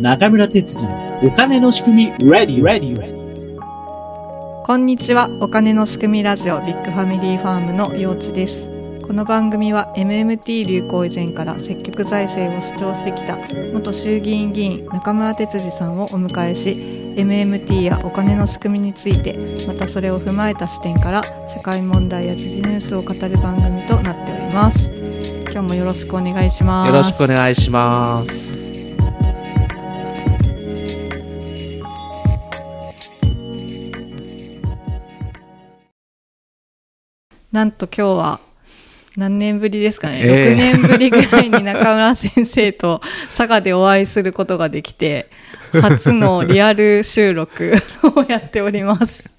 中村哲次のお金の仕組み Ready Ready Ready こんにちはお金の仕組みラジオビッグファミリーファームの陽地です。この番組は MMT 流行以前から積極財政を主張してきた元衆議院議員中村哲司さんをお迎えし MMT やお金の仕組みについてまたそれを踏まえた視点から社会問題や時事ニュースを語る番組となっております。今日もよろしくお願いします。よろしくお願いします。なんと今日は何年ぶりですかね、ええ。6年ぶりぐらいに中村先生と佐賀でお会いすることができて初のリアル収録をやっております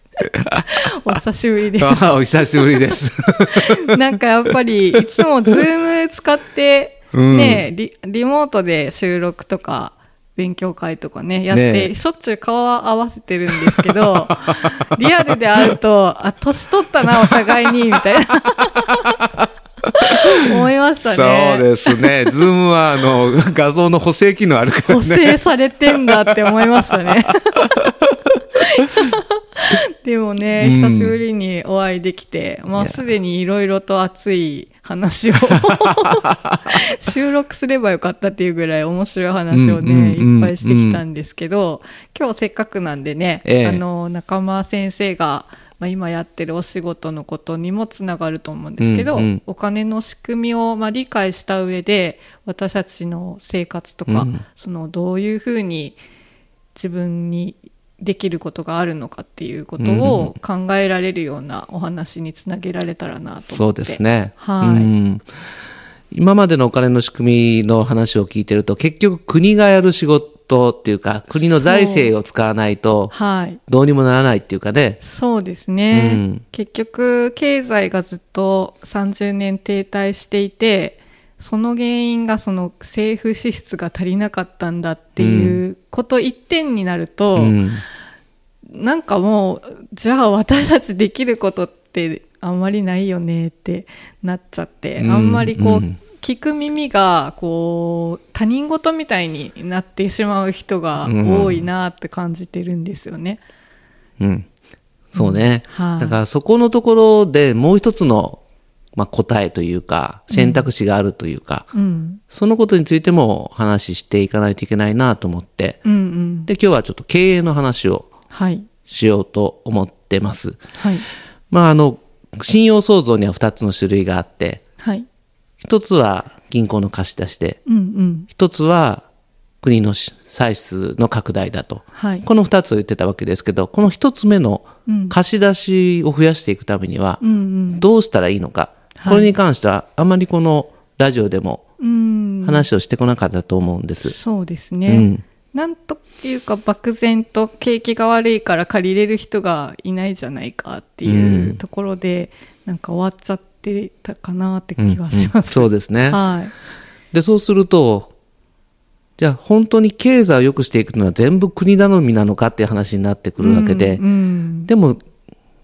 お久しぶりですあお久しぶりです。なんかやっぱりいつも Zoom 使ってうんね、リリモートで収録とか勉強会とかねやって、ねしょっちゅう顔は合わせてるんですけど リアルで会うとあ年取ったなお互いにみたいな思いましたねそうですね。 Zoom はあの画像の補正機能あるから補ね。正されてんだって思いましたね でもね、うん。久しぶりにお会いできて、まあ、すでにいろいろと熱い話を 収録すればよかったっていうぐらい面白い話をね、いっぱいしてきたんですけど、今日せっかくなんでね、ええ。あの仲間先生が、まあ、今やってるお仕事のことにもつながると思うんですけど、うんうん。お金の仕組みをまあ理解した上で私たちの生活とか、うん。そのどういうふうに自分にできることがあるのかっていうことを考えられるようなお話につなげられたらなとそう思って。ですね。はい。うん。今までのお金の仕組みの話を聞いてると結局国がやる仕事っていうか国の財政を使わないとはい。どうにもならないっていうかね。そうですね、うん。結局経済がずっと30年停滞していてその原因がその政府支出が足りなかったんだっていうこと一点になると、うんなんかもうじゃあ私たちできることってあんまりないよねってなっちゃって、うんあんまりこう、うん聞く耳がこう他人事みたいになってしまう人が多いなって感じてるんですよね。うん。そうね。はいだからそこのところでもう一つの、まあ、答えというか選択肢があるというか、うん、そのことについても話していかないといけないなと思って、うん、うん。で、今日はちょっと経営の話をはい。しようと思ってます。はい。まあ、あの、信用創造には2つの種類があって、はい。一つは銀行の貸し出しで、うん、うん。一つは国のし歳出の拡大だと。はい。この2つを言ってたわけですけど、この1つ目のうん貸し出しを増やしていくためにはう、ん、どうしたらいいのか、はいこれに関してはあまりこのラジオでもうん。うん。話をしてこなかったと思うんです。そうですうね。ん。なんというか漠然と景気が悪いから借りれる人がいないじゃないかっていうところで、なんか終わっちゃってたかなって気がしうんます。そうですね。はい。で、そうすると、じゃあ本当に経済を良くしていくのは全部国頼みなのかっていう話になってくるわけで、うんうんでも、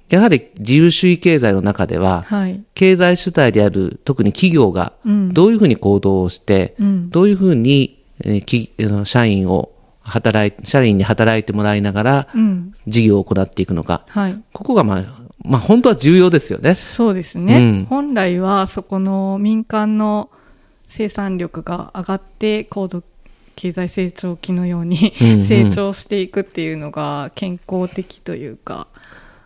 やはり自由主義経済の中では、はい。経済主体である特に企業がうんどういうふうに行動をして、うんどういうふうに、えー社員を働い、社員に働いてもらいながらうん。事業を行っていくのか、はい。ここがまあ、まあ本当は重要ですよね。そうですね、うん本来はそこの民間の生産力が上がって高度経済成長期のようにうんうん 成長していくっていうのが健康的というか、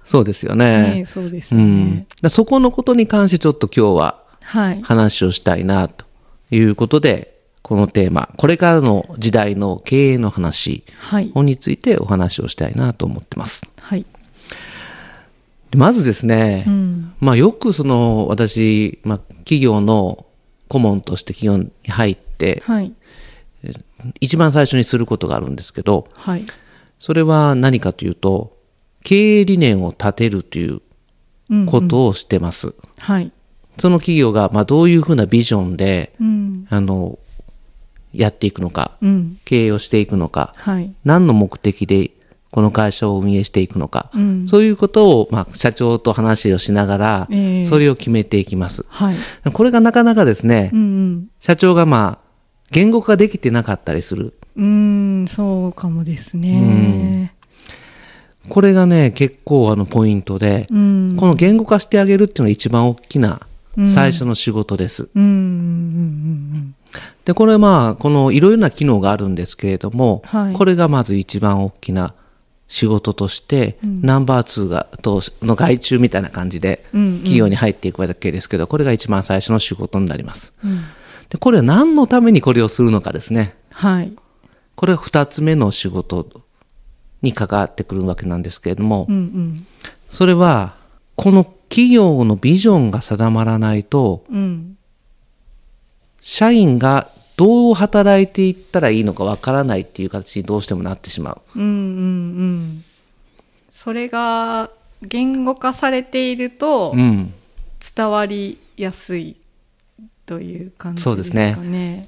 そうですよねね。そうですようんそこのことに関してちょっと今日ははい。話をしたいなということで、このテーマ、これからの時代の経営の話はい。についてお話をしたいなと思ってます。はい。でまずですね、うん。まあよくその私、まあ企業の顧問として企業に入って、はい。一番最初にすることがあるんですけど、はい。それは何かというと、経営理念を立てるといううん。ことをしてます。はい。その企業がまあどういうふうなビジョンで、うん。あの、やっていくのか、うん。経営をしていくのか、はい。何の目的でこの会社を運営していくのか、うんそういうことを、まあ、社長と話をしながら、ええそれを決めていきます。はい。これがなかなかですね、うん社長がまあ、言語化できてなかったりする。うん。うん、そうかもですね。これがね、結構あのポイントで、うん。この言語化してあげるっていうのが一番大きな最初の仕事です。うん。うん。うん。で、これまあ、このいろいろな機能があるんですけれども、はいこれがまず一番大きな仕事として、ナンバー2が、との外注みたいな感じで、うんうん企業に入っていくわけですけど、これが一番最初の仕事になります。うん。で、これは何のためにこれをするのかですね。はい。これは二つ目の仕事に関わってくるわけなんですけれども、うん。うん。それは、この企業のビジョンが定まらないと、うん。社員がどう働いていったらいいのかわからないっていう形にどうしてもなってしまう。うん。うん。うん。それが言語化されているとうん。伝わりやすいという感じそうでですすねかね。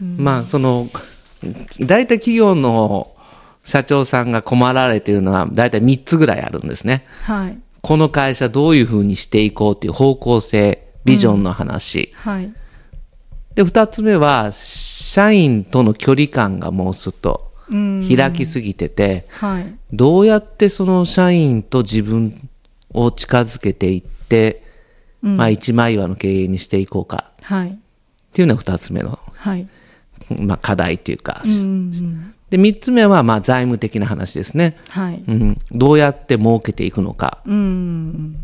まあ、その、大体企業の社長さんが困られているのは、大体3つぐらいあるんですね。はい。この会社どういうふうにしていこうっていう方向性、ビジョンの話。はい。で、2つ目は、社員との距離感がもうすっとうん。開きすぎてて、はい。どうやってその社員と自分を近づけていって、うんまあ一枚岩の経営にしていこうかはい。っていうのが二つ目の、はい。まあ課題っていうか。うん。うん。で、三つ目はまあ財務的な話ですね。はい。うん、どうやって儲けていくのか。うん。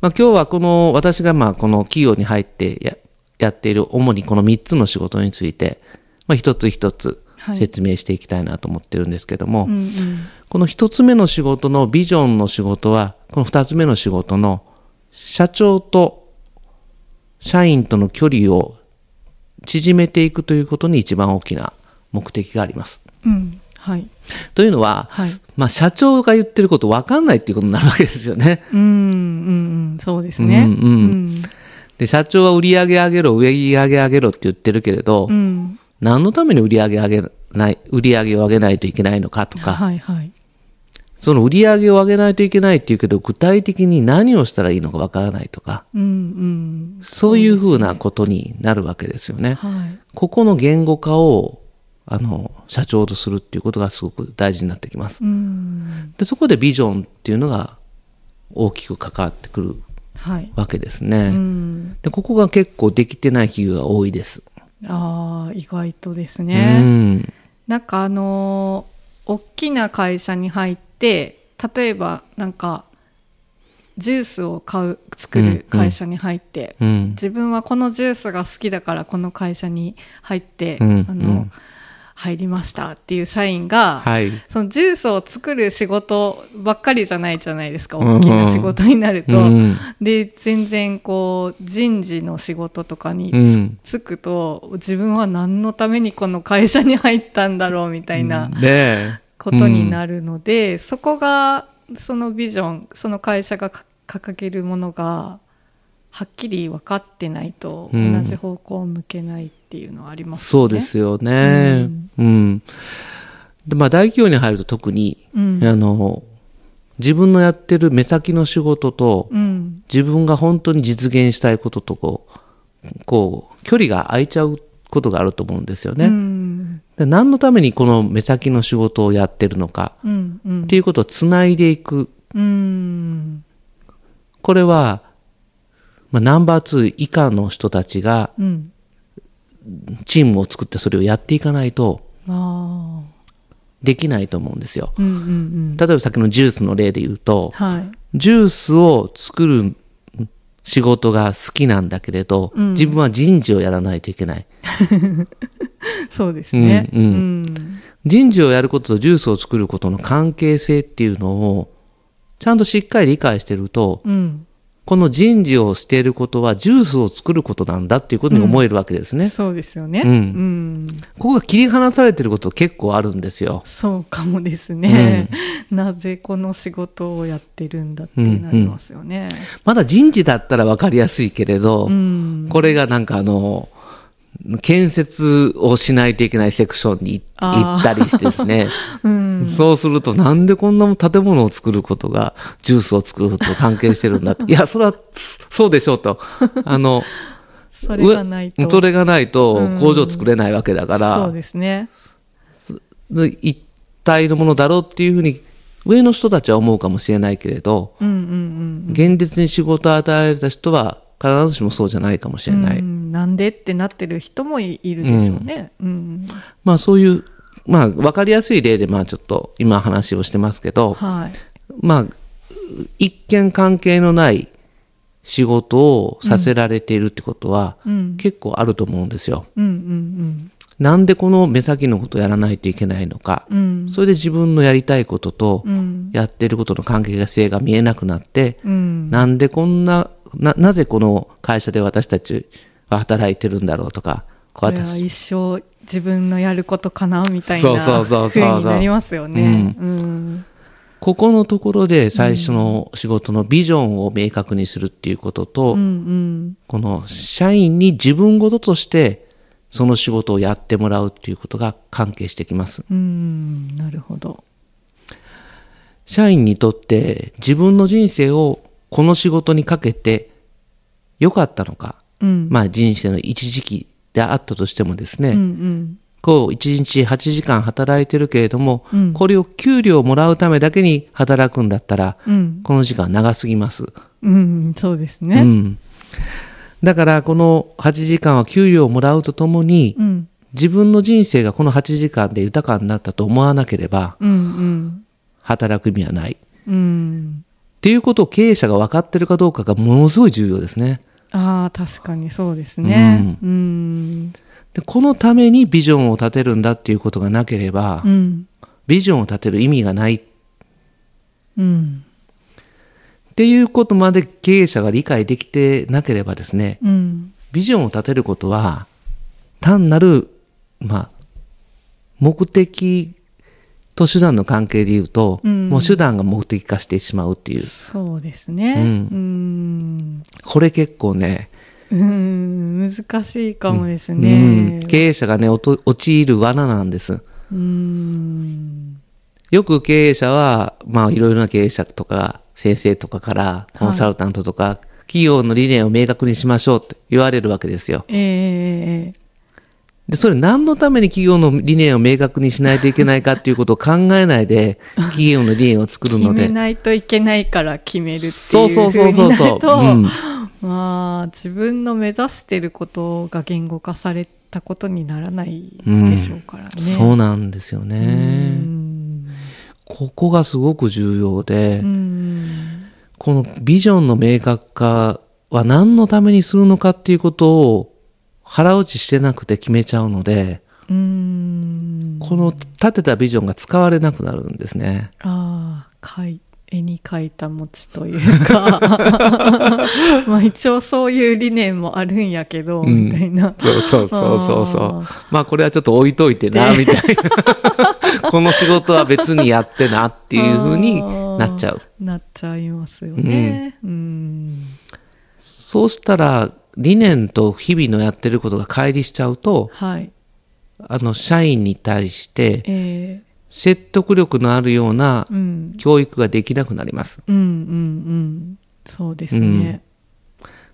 まあ今日はこの、私がまあこの企業に入ってややっている主にこの三つの仕事について、まあ一つ一つはい説明していきたいなと思ってるんですけども、うん。うん。この一つ目の仕事のビジョンの仕事は、この二つ目の仕事の社長と社員との距離を縮めていくということに一番大きな目的があります。うん。はい。というのは、はいまあ社長が言ってること分かんないっていうことになるわけですよね。うん。うん。うん。そうですね。うんうんで、社長は売り上げ上げろ、売り上げ上げろって言ってるけれど、うん。何のために売り上げ上げない、売り上げを上げないといけないのかとか、はい。はい。その売り上げを上げないといけないっていうけど、具体的に何をしたらいいのかわからないとか、うん。うん。そういうふうなことになるわけですよね。はい。ここの言語化を、あの、社長とするっていうことがすごく大事になってきます。うん。で、そこでビジョンっていうのが大きく関わってくるはい。わけですね。うん。で、ここが結構できてない企業が多いです。ああ、意外とですうね。ん。なんかあのー大きな会社に入って例えばなんかジュースを買う作る会社に入って、うん。自分はこのジュースが好きだからこの会社に入って、うんあのうん入りましたっていう社員が、はい。そのジュースを作る仕事ばっかりじゃないじゃないですかうん。うん大きな仕事になると。うん。で全然こう人事の仕事とかにつ,、うん。くと自分は何のためにこの会社に入ったんだろうみたいなで、ことになるので、そこがそのビジョンその会社がか掲げるものがはっきり分かってないとうん同じ方向を向けないっていうのはありますよね。そうですよね。うん。で、まあ大企業に入ると特に、うんあの、自分のやってる目先の仕事と、うん自分が本当に実現したいこととこう、こう、距離が空いちゃうことがあると思うんですよね。うんで何のためにこの目先の仕事をやってるのか、うんうんっていうことをつないでいく。うんこれは、まあ、ナンバー2以下の人たちがうん。チームを作ってそれをやっていかないとできないと思うんですよ。うんうんうん。例えばさっきのジュースの例で言うと、はい。ジュースを作る仕事が好きなんだけれど、うん。自分は人事をやらないといけない。そうですね。うんうん。うん。人事をやることとジュースを作ることの関係性っていうのを、ちゃんとしっかり理解してると、うんこの人事をしていることはジュースを作ることなんだっていうことに思えるわけですね。そうですよね。うんうんここが切り離されてること結構あるんですよ。そうかもですね。なぜこの仕事をやってるんだってなりますよね。まだ人事だったら分かりやすいけれど、うん。これがなんかあの、建設をしないといけないセクションに行ったりしてですね、うん。そうするとなんでこんな建物を作ることがジュースを作ることと関係してるんだって。いや、それはそうでしょうと。あの、それがないと。それがないとうん工場作れないわけだから、そうですね。一体のものだろうっていうふうに上の人たちは思うかもしれないけれど、うんうん現実に仕事を与えられた人は必ずしもそうじゃないかもしうん。れない。うんなんでってなってる人もいいるでしょうね。うん。まあそういう、まあ分かりやすい例でまあちょっと今話をしてますけど、はい。まあ一見関係のない仕事をさせられているってことはうん。結構あると思うんですよ。うんうんなんでこの目先のことをやらないといけないのか、うん。うん。それで自分のやりたいこととうん。やってることの関係性が見えなくなって、うん。なんでこんな、な、なぜこの会社で私たちは働いてるんだろうとか、これは私、一生自分のやることかなみたいなそうになりますよね。うん。ここのところで最初の仕事のビジョンを明確にするっていうことと、うんうん。この社員に自分事としてその仕事をやってもらうっていうことが関係してきます。うん。なるほど。社員にとって自分の人生をこの仕事にかけて良かったのか、うん。まあ人生の一時期であったとしてもですね、うんうん。こう1日8時間働いてるけれども、うんこれを給料をもらうためだけに働くんだったら、うん。この時間長すぎます。うん。そうですうね。ん。だからこの8時間は給料をもらうとともに、うん。自分の人生がこの8時間で豊かになったと思わなければ、うんうん。働く意味はない。うん。っていうことを経営者が分かってるかどうかがものすごい重要ですね。ああ、確かにそうですね。うん。でこのためにビジョンを立てるんだっていうことがなければ、うん。ビジョンを立てる意味がないっうん。ていうことまで経営者が理解できてなければですね、うん。ビジョンを立てることは、単なる、まあ、目的と手段の関係で言うと、うんもう手段が目的化してしまうっていう。そうですね。うんうん。これ結構ね、うん。難しいかもですうねん。経営者がね、おと陥る罠なんです。うん。よく経営者は、まあいろいろな経営者とか先生とかからコンサルタントとか、企業の理念を明確にしましょうって言われるわけですよ。ええで、それ何のために企業の理念を明確にしないといけないかっていうことを考えないで、企業の理念を作るので。決めないといけないから決めるっていうそうそうそうそうそう。うんまあ自分の目指してることが言語化されたことにならないでしょうからね。そうなんですようね。んここがすごく重要で、うんこのビジョンの明確化は何のためにするのかっていうことを腹落ちしてなくて決めちゃうので、うんこの立てたビジョンが使われなくなるんですね。あ絵に描いた餅というか まあ一応そういう理念もあるんやけど、うんみたいな。そうそうそうそうそうあ。まあこれはちょっと置いといてな、みたいな。この仕事は別にやってなっていうふうになっちゃう。なっちゃいますよね。うん。そうしたら理念と日々のやってることが乖離しちゃうと、はい。あの社員に対してえ説得力のあるようなー、うん。教育ができなくなります。うんうんうん。そうですね。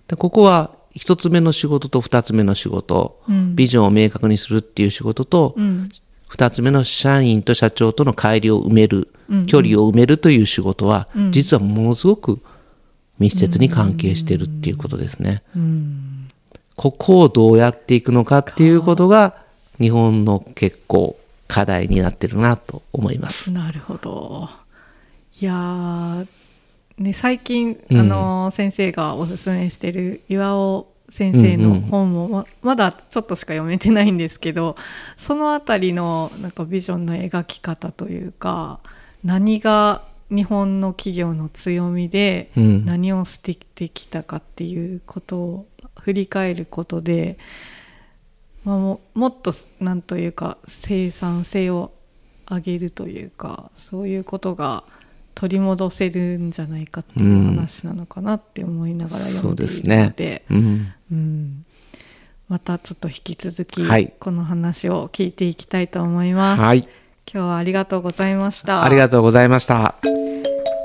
でここは一つ目の仕事と二つ目の仕事、うん。ビジョンを明確にするっていう仕事と、うん。二つ目の社員と社長との乖離を埋める、うん距離を埋めるという仕事は、うん実はものすごく密接に関係してるっていうことですね。うん。ここをどうやっていくのかっていうことが、日本の結構課題になってるなと思います。なるほど。いやー、ね、最近、うんあの先生がおすすめしてる岩尾先生の本もままだちょっとしか読めてないんですけどそのあたりのなんかビジョンの描き方というか何が日本の企業の強みでうん。何を捨ててきたかっていうことを振り返ることで、まあ、ももっとなんというか生産性を上げるというかそういうことが取り戻せるんじゃないかっていう話なのかなって思いながら読んでいるので。うん。うんまたちょっと引き続き、はいこの話を聞いていきたいと思います。はい。今日はありがとうございました。ありがとうございました。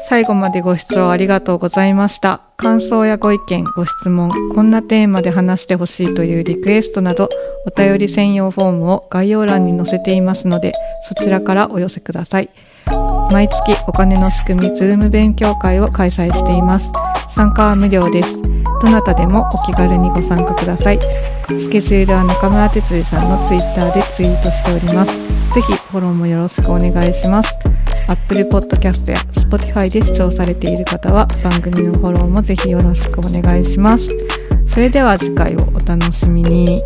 最後までご視聴ありがとうございました。感想やご意見、ご質問、こんなテーマで話してほしいというリクエストなど、お便り専用フォームを概要欄に載せていますので、そちらからお寄せください。毎月お金の仕組み Zoom 勉強会を開催しています。参加は無料です。どなたでもお気軽にご参加ください。スケジュールは中村哲司さんのツイッターでツイートしております。ぜひフォローもよろしくお願いします。Apple Podcast や Spotify で視聴されている方は番組のフォローもぜひよろしくお願いします。それでは次回をお楽しみに。